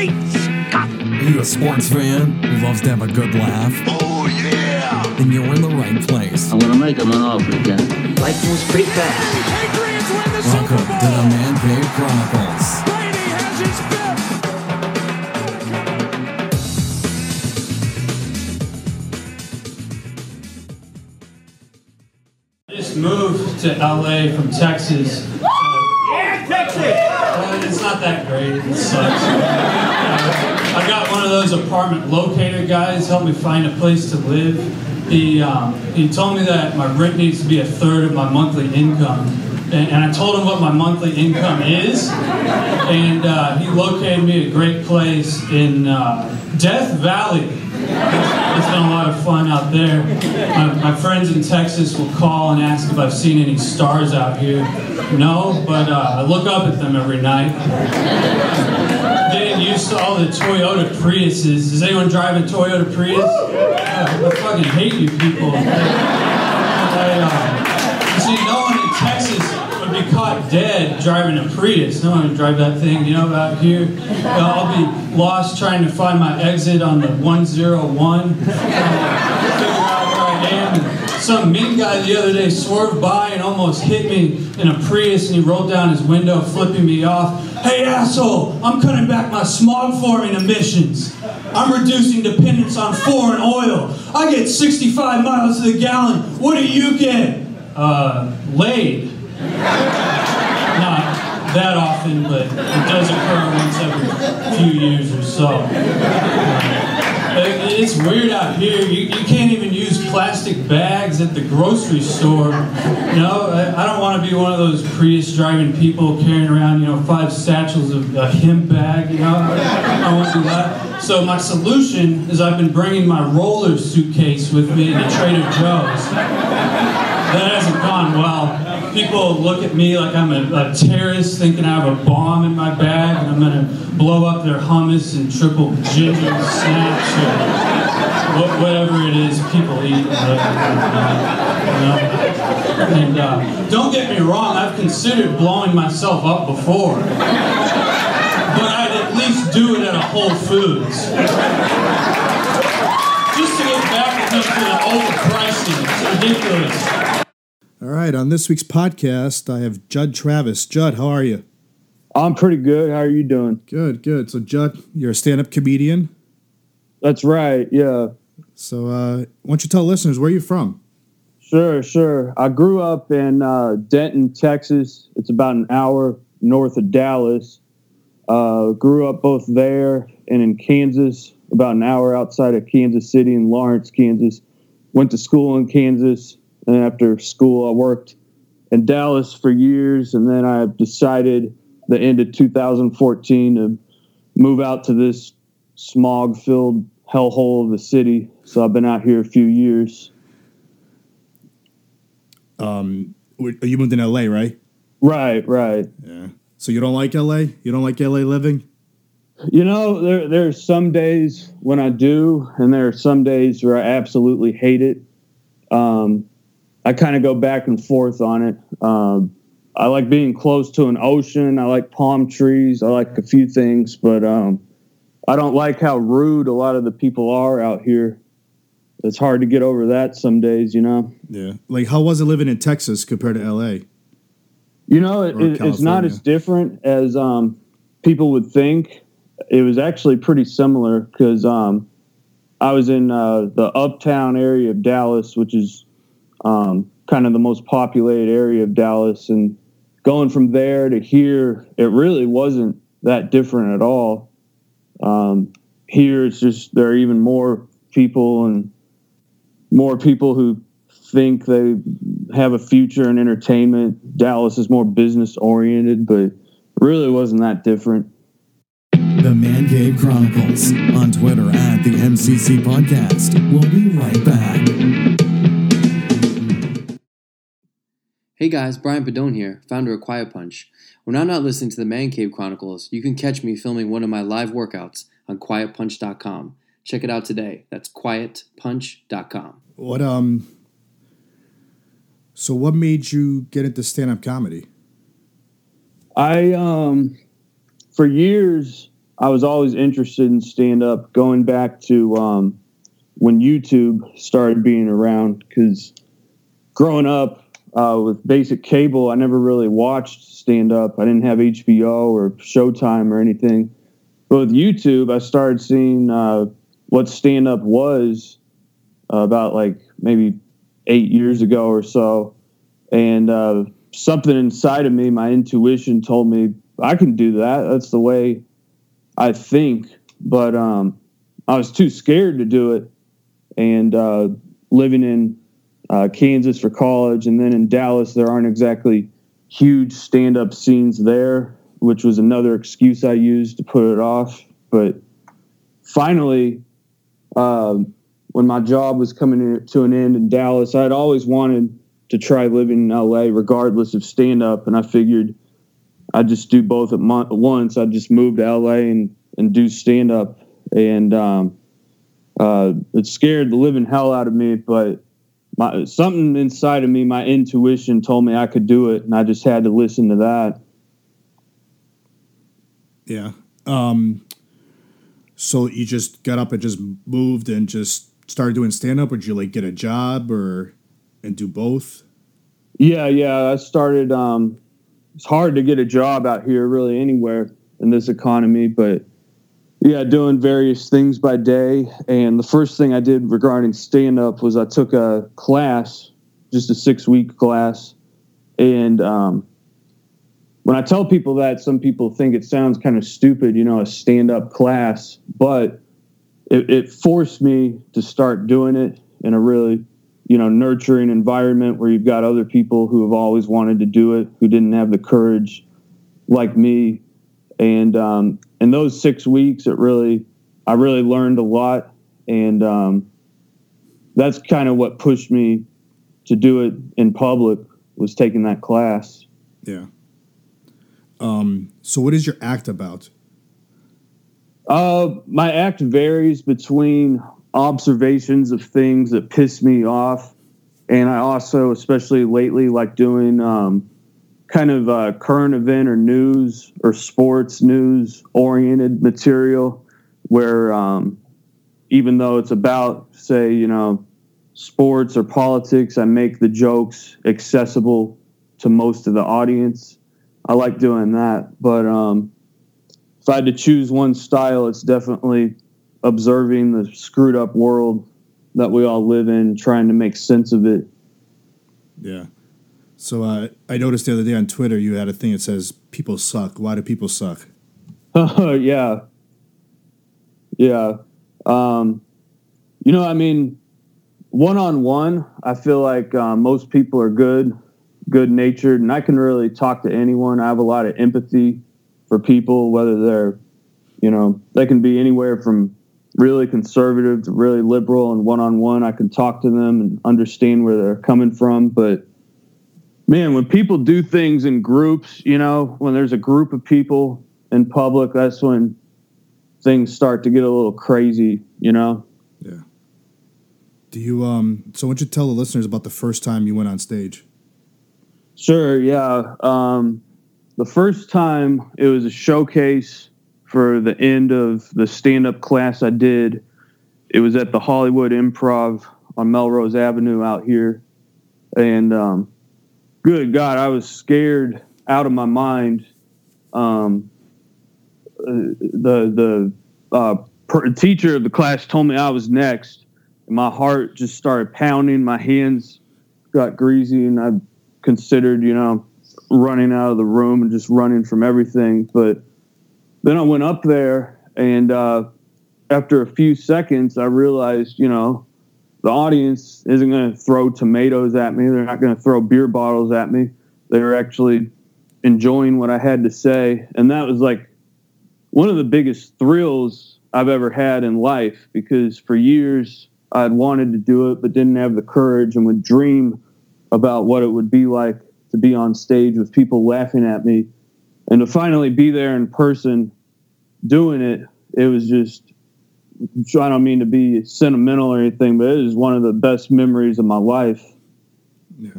Great Scott! Are you a sports fan who loves to have a good laugh? Oh, yeah! Then you're in the right place. I'm gonna make him an offer again. Life moves pretty fast. Patriots win the Welcome Super to the Man Cave Chronicles. Brady has his fifth! I just moved to LA from Texas. Yeah, Texas! Uh, it's not that great. It sucks. Those apartment locator guys helped me find a place to live. He um, he told me that my rent needs to be a third of my monthly income, and, and I told him what my monthly income is, and uh, he located me a great place in uh, Death Valley. It's been a lot of fun out there. My, my friends in Texas will call and ask if I've seen any stars out here. No, but uh, I look up at them every night. Getting used to all the Toyota Priuses. Does anyone drive a Toyota Prius? Uh, I fucking hate you people. I, uh, see, no one in Texas would be caught dead driving a Prius. No one would drive that thing. You know, out here, uh, I'll be lost trying to find my exit on the 101. figure out where I am. And Some mean guy the other day swerved by and almost hit me in a Prius, and he rolled down his window, flipping me off. Hey, asshole! I'm cutting back my smog forming emissions. I'm reducing dependence on foreign oil. I get 65 miles to the gallon. What do you get? Uh, laid. Not that often, but it does occur once every few years or so. It's weird out here. You, you can't even use plastic bags at the grocery store. You know, I, I don't want to be one of those Prius driving people carrying around, you know, five satchels of a hemp bag. You know, I won't do that. So my solution is I've been bringing my roller suitcase with me to Trader Joe's. That hasn't gone well. People look at me like I'm a, a terrorist, thinking I have a bomb in my bag, and I'm gonna blow up their hummus and triple ginger snaps or whatever it is people eat. You know? And uh, don't get me wrong, I've considered blowing myself up before, but I'd at least do it at a Whole Foods. Just to get back at them the overpricing. It's ridiculous. All right, on this week's podcast, I have Jud Travis. Jud, how are you? I'm pretty good. How are you doing? Good, good. So, Jud, you're a stand up comedian. That's right. Yeah. So, uh, why don't you tell listeners where you're from? Sure, sure. I grew up in uh, Denton, Texas. It's about an hour north of Dallas. Uh, grew up both there and in Kansas, about an hour outside of Kansas City in Lawrence, Kansas. Went to school in Kansas, and after school, I worked in Dallas for years, and then I decided the end of 2014 to move out to this smog-filled hellhole of a city. So I've been out here a few years. Um, you moved in LA, right? Right, right. Yeah. So, you don't like LA? You don't like LA living? You know, there there's some days when I do, and there are some days where I absolutely hate it. Um, I kind of go back and forth on it. Um, I like being close to an ocean. I like palm trees. I like a few things, but um, I don't like how rude a lot of the people are out here. It's hard to get over that some days, you know. Yeah. Like, how was it living in Texas compared to LA? You know, it, it- it's not as different as um, people would think. It was actually pretty similar because um, I was in uh, the uptown area of Dallas, which is um, kind of the most populated area of Dallas. And going from there to here, it really wasn't that different at all. Um, here, it's just there are even more people and more people who think they have a future in entertainment. Dallas is more business oriented, but really wasn't that different. The Man Cave Chronicles on Twitter at the MCC Podcast. We'll be right back. Hey guys, Brian Padone here, founder of Quiet Punch. When I'm not listening to the Man Cave Chronicles, you can catch me filming one of my live workouts on quietpunch.com. Check it out today. That's quietpunch.com. What, um, so what made you get into stand up comedy? I um for years I was always interested in stand up, going back to um, when YouTube started being around. Because growing up uh, with basic cable, I never really watched stand up. I didn't have HBO or Showtime or anything. But with YouTube, I started seeing uh, what stand up was uh, about like maybe eight years ago or so. And uh, something inside of me, my intuition told me I can do that. That's the way I think. But um, I was too scared to do it. And uh, living in uh, Kansas for college and then in Dallas, there aren't exactly huge stand up scenes there, which was another excuse I used to put it off. But finally, um, when my job was coming to an end in Dallas, I had always wanted to try living in LA regardless of stand up. And I figured I'd just do both at mo- once. I'd just move to LA and, and do stand up. And um, uh, it scared the living hell out of me, but my, something inside of me, my intuition told me I could do it. And I just had to listen to that. Yeah. Um, so you just got up and just moved and just started doing stand up, or did you like get a job or and do both? Yeah, yeah. I started. Um, it's hard to get a job out here, really, anywhere in this economy. But yeah, doing various things by day. And the first thing I did regarding stand up was I took a class, just a six week class, and um, when I tell people that, some people think it sounds kind of stupid, you know, a stand up class, but it, it, forced me to start doing it in a really, you know, nurturing environment where you've got other people who have always wanted to do it, who didn't have the courage like me. And um, in those six weeks, it really, I really learned a lot. And um, that's kind of what pushed me to do it in public was taking that class. Yeah. Um, so what is your act about? Uh, my act varies between observations of things that piss me off, and I also, especially lately, like doing um, kind of uh, current event or news or sports news oriented material, where um, even though it's about, say, you know, sports or politics, I make the jokes accessible to most of the audience. I like doing that, but um, if I had to choose one style, it's definitely observing the screwed up world that we all live in, trying to make sense of it. Yeah. So uh, I noticed the other day on Twitter you had a thing that says "people suck." Why do people suck? yeah, yeah. Um, you know, I mean, one on one, I feel like uh, most people are good, good natured, and I can really talk to anyone. I have a lot of empathy for people, whether they're, you know, they can be anywhere from really conservative to really liberal. And one on one, I can talk to them and understand where they're coming from. But man, when people do things in groups, you know, when there's a group of people in public, that's when things start to get a little crazy, you know? Yeah. Do you um so why don't you tell the listeners about the first time you went on stage? Sure, yeah. Um the first time it was a showcase for the end of the stand up class I did. It was at the Hollywood Improv on Melrose Avenue out here. And um, good God, I was scared out of my mind. Um, the the uh, per- teacher of the class told me I was next. And my heart just started pounding. My hands got greasy, and I considered, you know, running out of the room and just running from everything. But then I went up there, and uh, after a few seconds, I realized, you know, the audience isn't going to throw tomatoes at me. They're not going to throw beer bottles at me. They're actually enjoying what I had to say. And that was like one of the biggest thrills I've ever had in life because for years I'd wanted to do it, but didn't have the courage and would dream about what it would be like to be on stage with people laughing at me and to finally be there in person doing it it was just i don't mean to be sentimental or anything but it is one of the best memories of my life Yeah.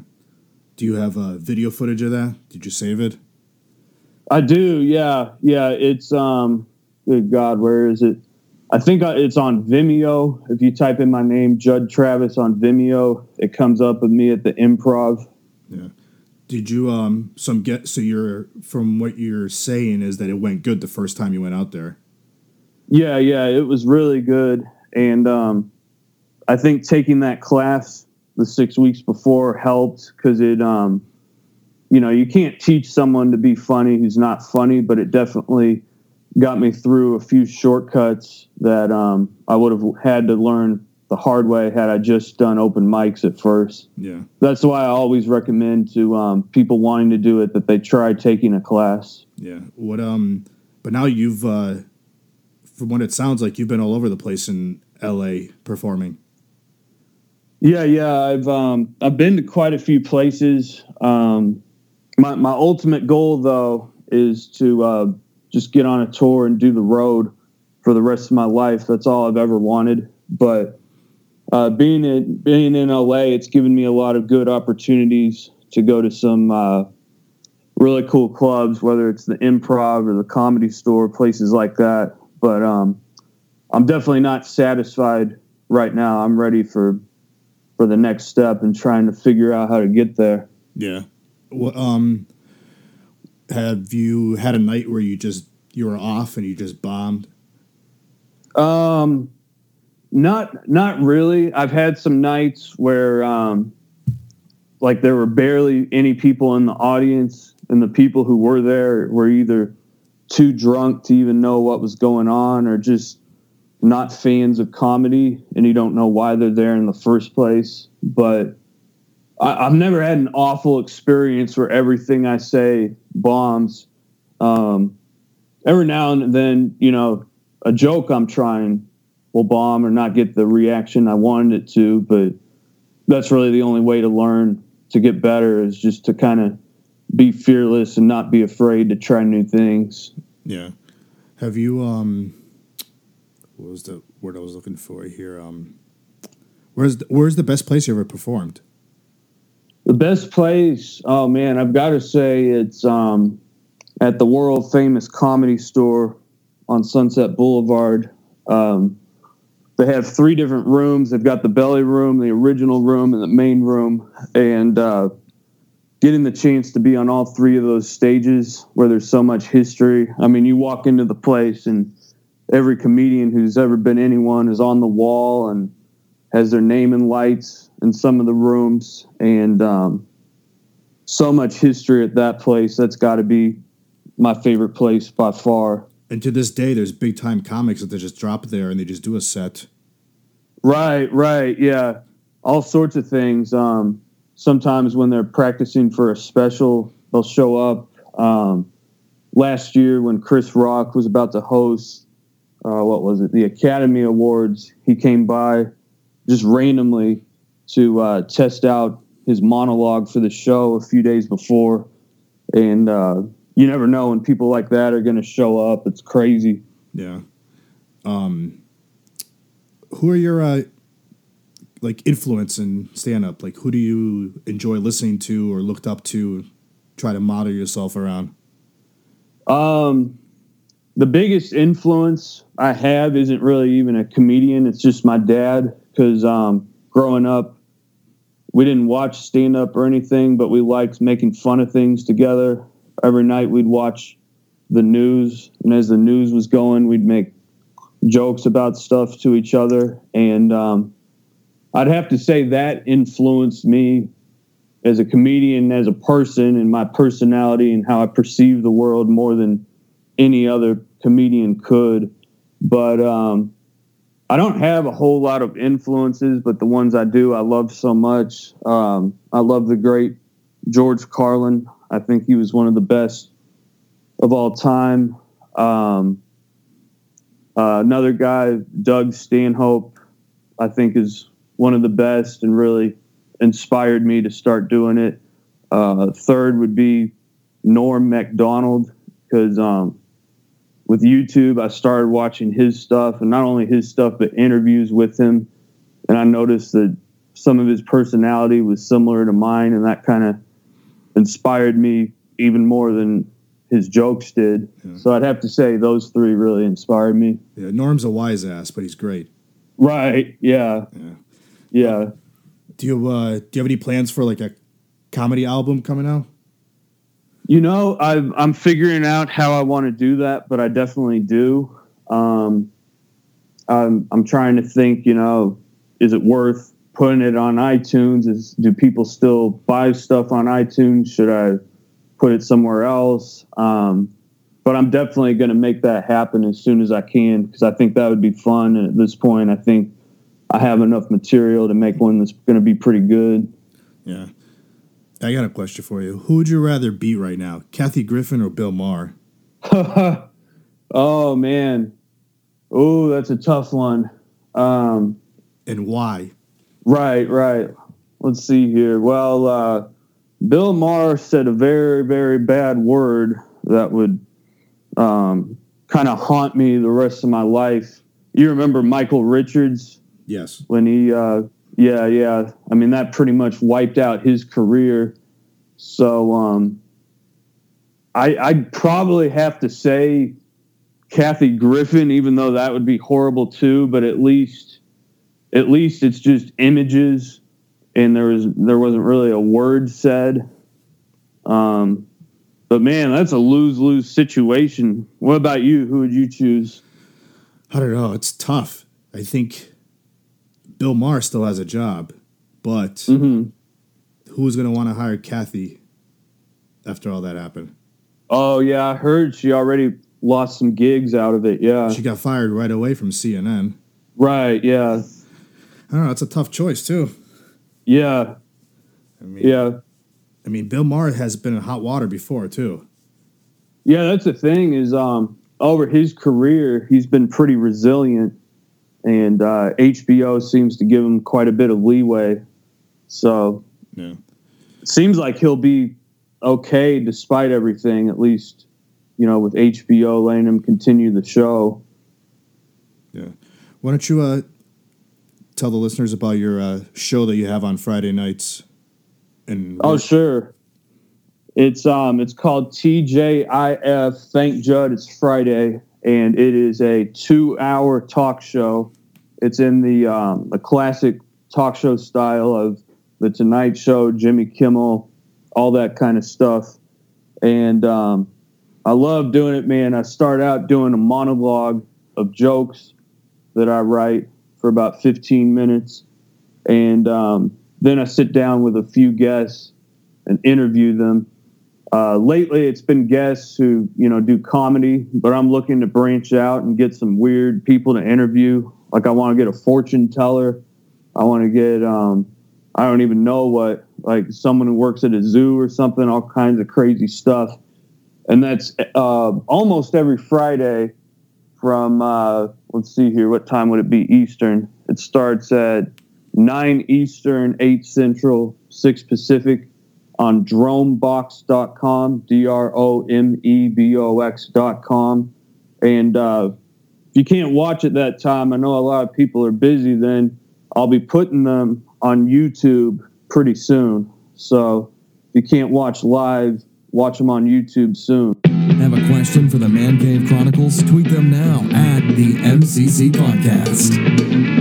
Do you have uh, video footage of that? Did you save it? i do yeah yeah it's um good God, where is it? I think it's on Vimeo. If you type in my name, Jud Travis, on Vimeo, it comes up with me at the Improv. Yeah. Did you um some get so you're from what you're saying is that it went good the first time you went out there. Yeah, yeah, it was really good, and um, I think taking that class the six weeks before helped because it, um, you know, you can't teach someone to be funny who's not funny, but it definitely got me through a few shortcuts that um, I would have had to learn the hard way had I just done open mics at first. Yeah. That's why I always recommend to um, people wanting to do it that they try taking a class. Yeah. What um but now you've uh from what it sounds like you've been all over the place in LA performing. Yeah, yeah, I've um, I've been to quite a few places. Um, my my ultimate goal though is to uh, just get on a tour and do the road for the rest of my life. That's all I've ever wanted. But uh, being in being in LA, it's given me a lot of good opportunities to go to some uh, really cool clubs, whether it's the Improv or the Comedy Store, places like that. But um, I'm definitely not satisfied right now. I'm ready for for the next step and trying to figure out how to get there. Yeah. What um have you had a night where you just you were off and you just bombed? Um, not not really. I've had some nights where um, like there were barely any people in the audience, and the people who were there were either too drunk to even know what was going on, or just not fans of comedy, and you don't know why they're there in the first place. But I, I've never had an awful experience where everything I say bombs. Um, every now and then, you know, a joke I'm trying will bomb or not get the reaction I wanted it to, but that's really the only way to learn to get better is just to kind of be fearless and not be afraid to try new things. Yeah. Have you um what was the word I was looking for here? Um where's the, where's the best place you ever performed? The best place, oh man, I've got to say it's um, at the world famous comedy store on Sunset Boulevard. Um, they have three different rooms. They've got the belly room, the original room, and the main room. And uh, getting the chance to be on all three of those stages where there's so much history. I mean, you walk into the place and every comedian who's ever been anyone is on the wall and has their name in lights in some of the rooms. And um, so much history at that place. That's got to be my favorite place by far. And to this day there's big time comics that they just drop there and they just do a set. Right, right, yeah, all sorts of things. Um, sometimes when they're practicing for a special, they'll show up. Um, last year, when Chris Rock was about to host, uh, what was it, the Academy Awards, he came by just randomly to uh, test out his monologue for the show a few days before, and uh, you never know when people like that are going to show up. It's crazy. Yeah. Um who are your uh like influence in stand up? Like who do you enjoy listening to or looked up to try to model yourself around? Um, the biggest influence I have isn't really even a comedian. It's just my dad. Because um, growing up, we didn't watch stand up or anything, but we liked making fun of things together. Every night we'd watch the news, and as the news was going, we'd make jokes about stuff to each other. And um, I'd have to say that influenced me as a comedian, as a person, and my personality and how I perceive the world more than any other comedian could. But um, I don't have a whole lot of influences, but the ones I do, I love so much. Um, I love the great George Carlin. I think he was one of the best of all time. Um, uh, another guy, Doug Stanhope, I think is one of the best and really inspired me to start doing it. Uh, third would be Norm Macdonald because um, with YouTube, I started watching his stuff and not only his stuff, but interviews with him. And I noticed that some of his personality was similar to mine, and that kind of inspired me even more than his jokes did. So I'd have to say those three really inspired me. Yeah, Norm's a wise ass, but he's great. Right. Yeah. Yeah. Yeah. Do you uh, do you have any plans for like a comedy album coming out? You know, I've, I'm figuring out how I want to do that, but I definitely do. Um, I'm, I'm trying to think, you know, is it worth putting it on iTunes? Is do people still buy stuff on iTunes? Should I put it somewhere else? Um, but I'm definitely going to make that happen as soon as I can because I think that would be fun. And at this point, I think I have enough material to make one that's going to be pretty good. Yeah. I got a question for you. Who would you rather be right now, Kathy Griffin or Bill Maher? oh man, oh that's a tough one. Um, And why? right, right. Let's see here. Well, uh, Bill Maher said a very, very bad word that would um, kind of haunt me the rest of my life. You remember Michael Richards Yes. when he, uh, yeah, yeah. I mean, that pretty much wiped out his career. So, um, I, I'd probably have to say Kathy Griffin, even though that would be horrible too. But at least, at least it's just images, and there was there wasn't really a word said. Um, but man, that's a lose lose situation. What about you? Who would you choose? I don't know. It's tough. I think Bill Maher still has a job, but Mm-hmm. who's going to want to hire Kathy after all that happened? Oh yeah, I heard she already lost some gigs out of it. Yeah, She got fired right away from CNN. right. Yeah, I don't know. It's a tough choice too. yeah, I mean, yeah, I mean, Bill Maher has been in hot water before too. yeah. That's the thing is, um, over his career, he's been pretty resilient, and uh, HBO seems to give him quite a bit of leeway. So Yeah. it seems like he'll be okay despite everything. At least, you know, with HBO letting him continue the show. Yeah. Why don't you uh, tell the listeners about your uh, show that you have on Friday nights? And Oh, sure. It's um it's called TJIF. Thank Jud. It's Friday, and it is a two-hour talk show. It's in the um, classic talk show style of the Tonight Show, Jimmy Kimmel, all that kind of stuff. And um, I love doing it, man. I start out doing a monologue of jokes that I write for about 15 minutes, and um, then I sit down with a few guests and interview them. Uh, lately, it's been guests who you know do comedy, but I'm looking to branch out and get some weird people to interview. Like I want to get a fortune teller. I want to get um, I don't even know what like someone who works at a zoo or something. All kinds of crazy stuff, and that's uh, almost every Friday from uh, let's see here, what time would it be Eastern? It starts at nine Eastern, eight Central, six Pacific on dromebox.com, D R O M E B O X.com. And uh, if you can't watch it that time, I know a lot of people are busy, then I'll be putting them on YouTube pretty soon. So if you can't watch live, watch them on YouTube soon. Have a question for the Man Cave Chronicles? Tweet them now at the MCC Podcast.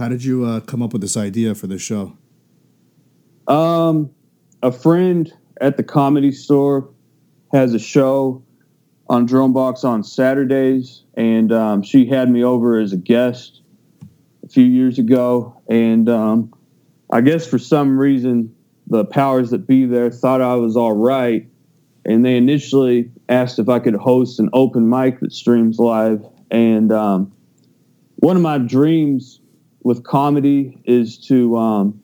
How did you uh, come up with this idea for this show? Um, a friend at the comedy store has a show on Dromebox on Saturdays, and um, she had me over as a guest a few years ago. And um, I guess for some reason, the powers that be there thought I was all right, and they initially asked if I could host an open mic that streams live. And um, one of my dreams with comedy is to um,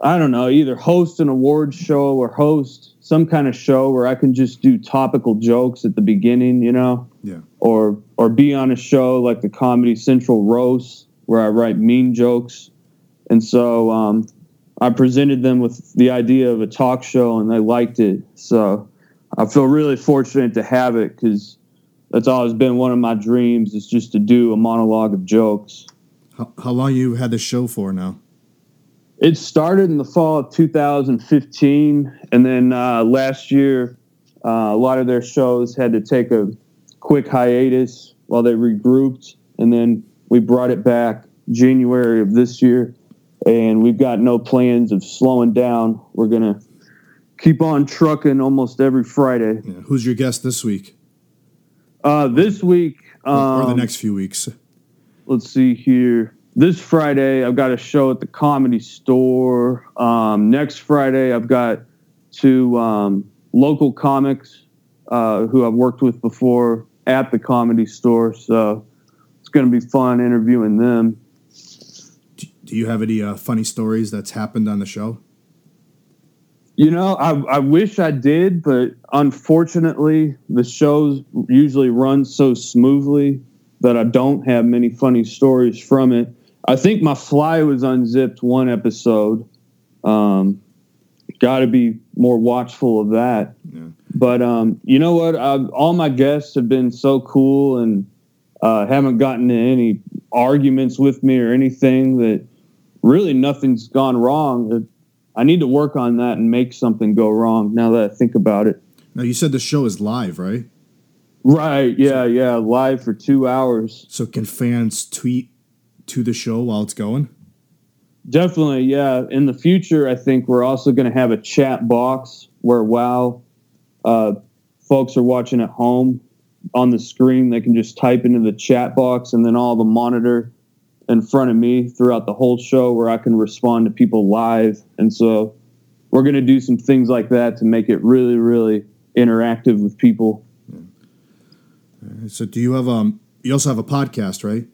I don't know, either host an awards show or host some kind of show where I can just do topical jokes at the beginning, you know, Yeah. or or be on a show like the Comedy Central roast where I write mean jokes. And so um, I presented them with the idea of a talk show, and they liked it. So I feel really fortunate to have it because that's always been one of my dreams is just to do a monologue of jokes. How, how long you had the show for now? It started in the fall of 2015, and then uh, last year, uh, a lot of their shows had to take a quick hiatus while they regrouped, and then we brought it back January of this year, and we've got no plans of slowing down. We're gonna keep on trucking almost every Friday. Yeah. Who's your guest this week Uh, this week, or, or the um, next few weeks? Let's see here. This Friday, I've got a show at the Comedy Store. Um, next Friday, I've got two um, local comics uh, who I've worked with before at the Comedy Store. So it's going to be fun interviewing them. Do you have any uh, funny stories that's happened on the show? You know, I, I wish I did, but unfortunately, the shows usually run so smoothly that I don't have many funny stories from it. I think my fly was unzipped one episode. Um, Got to be more watchful of that. Yeah. But um, you know what? i all my guests have been so cool and uh, haven't gotten in any arguments with me or anything that really nothing's gone wrong. I need to work on that and make something go wrong now that I think about it. Now you said the show is live, right? Right. Yeah. Yeah. Live for two hours. So can fans tweet to the show while it's going? Definitely. Yeah. In the future, I think we're also going to have a chat box where while uh, folks are watching at home on the screen, they can just type into the chat box and then all the monitor in front of me throughout the whole show where I can respond to people live. And so we're going to do some things like that to make it really, really interactive with people. So do you have um? You also have a podcast, right?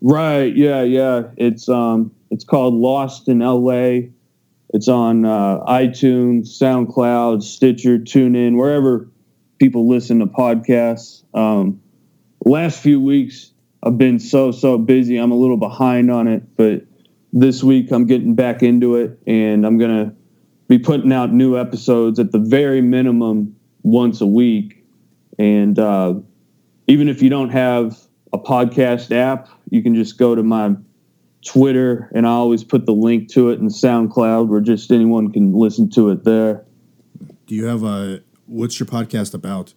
Right. Yeah. Yeah. It's um. It's called Lost in L.A. It's on uh, iTunes, SoundCloud, Stitcher, TuneIn, wherever people listen to podcasts. Um, last few weeks, I've been so so busy. I'm a little behind on it, but this week I'm getting back into it, and I'm gonna be putting out new episodes at the very minimum once a week. And uh, even if you don't have a podcast app, you can just go to my Twitter, and I always put the link to it in SoundCloud, where just anyone can listen to it there. Do you have a? What's your podcast about?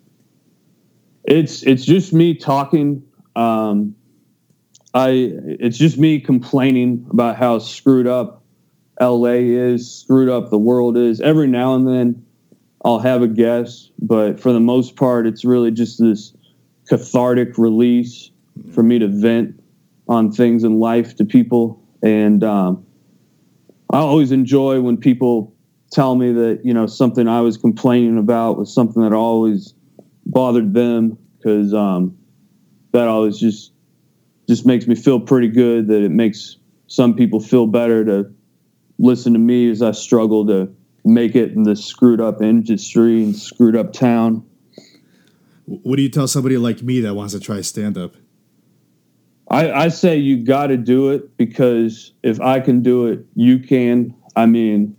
It's it's just me talking. Um, I it's just me complaining about how screwed up LA is, screwed up the world is. Every now and then, I'll have a guest, but for the most part, it's really just this cathartic release for me to vent on things in life to people. And um, I always enjoy when people tell me that you know something I was complaining about was something that always bothered them because um, that always just just makes me feel pretty good that it makes some people feel better to listen to me as I struggle to make it in this screwed up industry and screwed up town. What do you tell somebody like me that wants to try stand up? I, I say you got to do it because if I can do it, you can. I mean,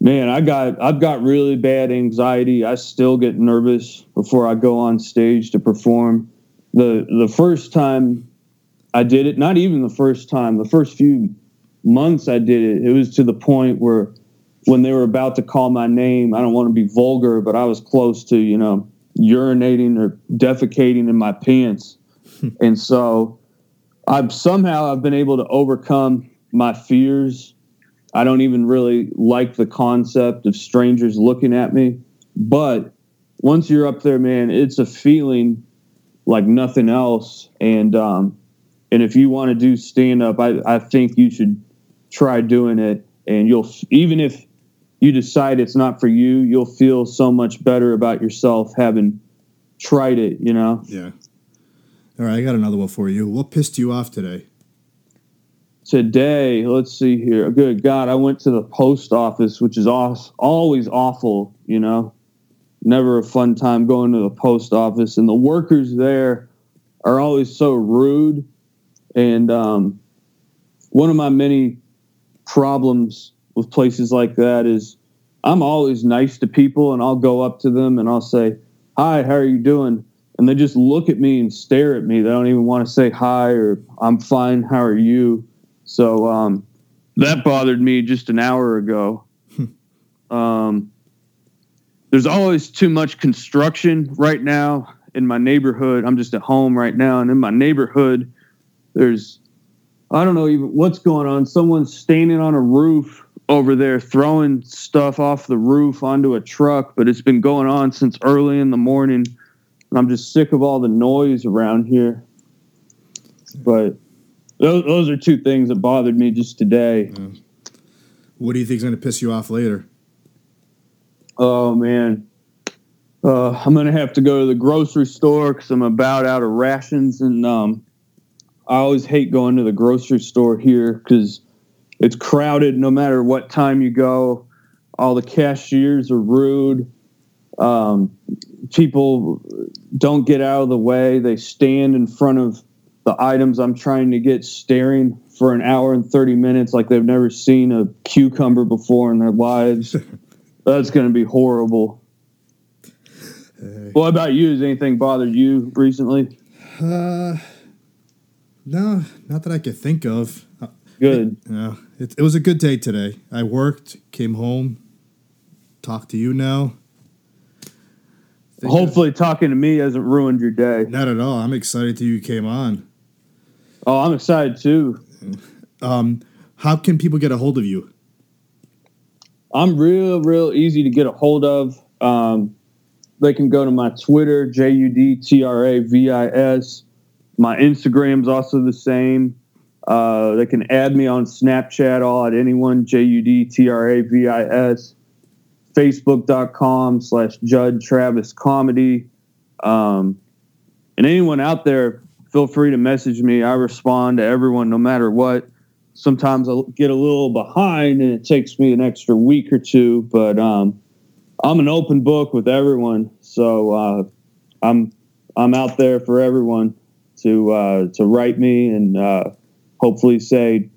man, I got I've got really bad anxiety. I still get nervous before I go on stage to perform. the The first time I did it, not even the first time, the first few months I did it, it was to the point where when they were about to call my name, I don't want to be vulgar, but I was close to you know urinating or defecating in my pants, and so I've somehow I've been able to overcome my fears. I don't even really like the concept of strangers looking at me, but once you're up there, man, it's a feeling like nothing else. And um, and if you want to do stand up, I, I think you should try doing it. And you'll even if you decide it's not for you, you'll feel so much better about yourself having tried it. You know. Yeah. All right, I got another one for you. What pissed you off today? today let's see here good god i went to the post office which is always awful you know never a fun time going to the post office and the workers there are always so rude and um, one of my many problems with places like that is i'm always nice to people and i'll go up to them and i'll say hi how are you doing and they just look at me and stare at me they don't even want to say hi or i'm fine how are you so um, that bothered me just an hour ago. um, there's always too much construction right now in my neighborhood. I'm just at home right now, and in my neighborhood, there's I don't know even what's going on. Someone's standing on a roof over there throwing stuff off the roof onto a truck, but it's been going on since early in the morning. And I'm just sick of all the noise around here. But those, those are two things that bothered me just today. What do you think is going to piss you off later? Oh man, uh, I'm gonna have to go to the grocery store because I'm about out of rations, and um, I always hate going to the grocery store here because it's crowded. No matter what time you go, all the cashiers are rude. Um, people don't get out of the way. They stand in front of the items I'm trying to get, staring for an hour and 30 minutes like they've never seen a cucumber before in their lives. That's going to be horrible. What about you? Has anything bothered you recently? Uh, no, not that I could think of. Uh, Good. Yeah, it, it was a good day today. I worked, came home, talked to you now. Think Hopefully, talking to me hasn't ruined your day. Not at all. I'm excited that you came on. Oh, I'm excited too. Um, how can people get a hold of you? I'm real, real easy to get a hold of. Um, they can go to my Twitter, J U D T R A V I S. My Instagram's also the same. Uh, they can add me on Snapchat, all at anyone, J U D T R A V I S. Facebook.com slash Jud Travis Comedy. Um, and anyone out there, feel free to message me. I respond to everyone no matter what. Sometimes I'll get a little behind and it takes me an extra week or two, but um, I'm an open book with everyone. So uh, I'm I'm out there for everyone to uh, to write me and uh, hopefully say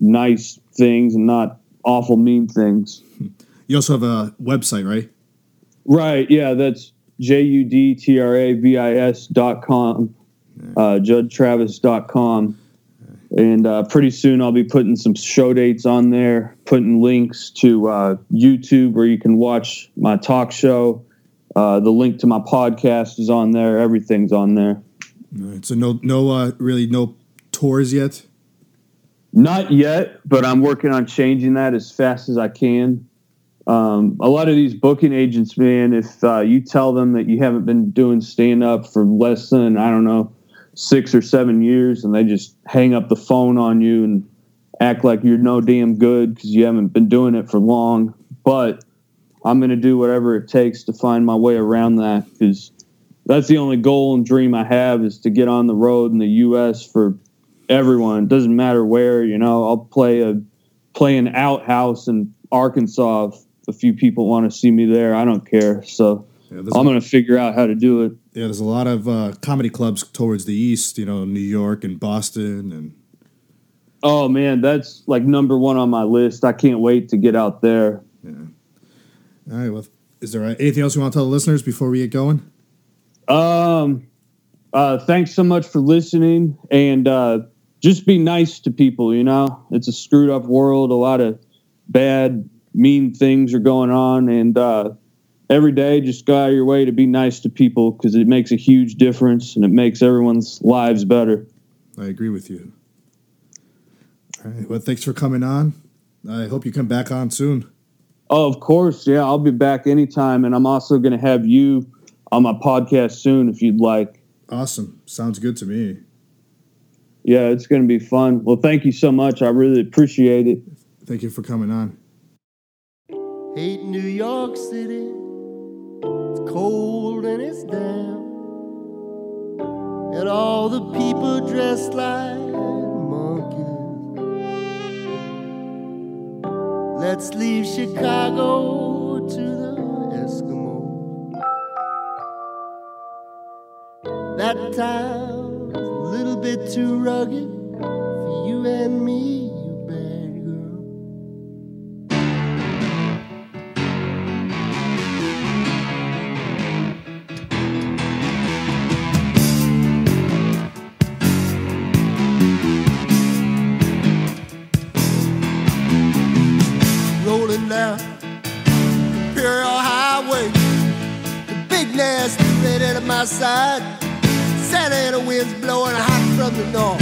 nice things and not awful mean things. You also have a website, right? Right. Yeah, that's J U D T R A V I S dot com, uh, dot com. And uh, pretty soon I'll be putting some show dates on there, putting links to uh, YouTube where you can watch my talk show. Uh, the link to my podcast is on there. Everything's on there. All right, so no, no, uh, really, no tours yet. Not yet, but I'm working on changing that as fast as I can. Um, a lot of these booking agents, man, if uh, you tell them that you haven't been doing stand up for less than, I don't know, six or seven years, and they just hang up the phone on you and act like you're no damn good because you haven't been doing it for long. But I'm going to do whatever it takes to find my way around that because that's the only goal and dream I have is to get on the road in the U.S. for everyone. It doesn't matter where, you know. I'll play a play an outhouse in Arkansas if a few people want to see me there. I don't care. So Yeah, I'm going to figure out how to do it. yeah, there's a lot of uh, comedy clubs towards the east. You know, New York and Boston, and Oh man, that's like number one on my list. I can't wait to get out there. Yeah. all right. Well, is there anything else you want to tell the listeners before we get going? Um, uh, thanks so much for listening, and uh, just be nice to people. You know, it's a screwed up world. A lot of bad, mean things are going on, and uh, every day, just go out of your way to be nice to people because it makes a huge difference and it makes everyone's lives better. I agree with you. All right. Well, thanks for coming on. I hope you come back on soon. Oh, of course, yeah, I'll be back anytime, and I'm also going to have you on my podcast soon if you'd like. Awesome. Sounds good to me. Yeah, it's going to be fun. Well, thank you so much. I really appreciate it. Thank you for coming on. Hate New York City. It's cold and it's damp. And all the people dressed like monkeys. Let's leave Chicago to the Eskimos. That town's a little bit too rugged for you and me, you bad girl. Rolling down Imperial Highway. The big nasty red at my side. Hot from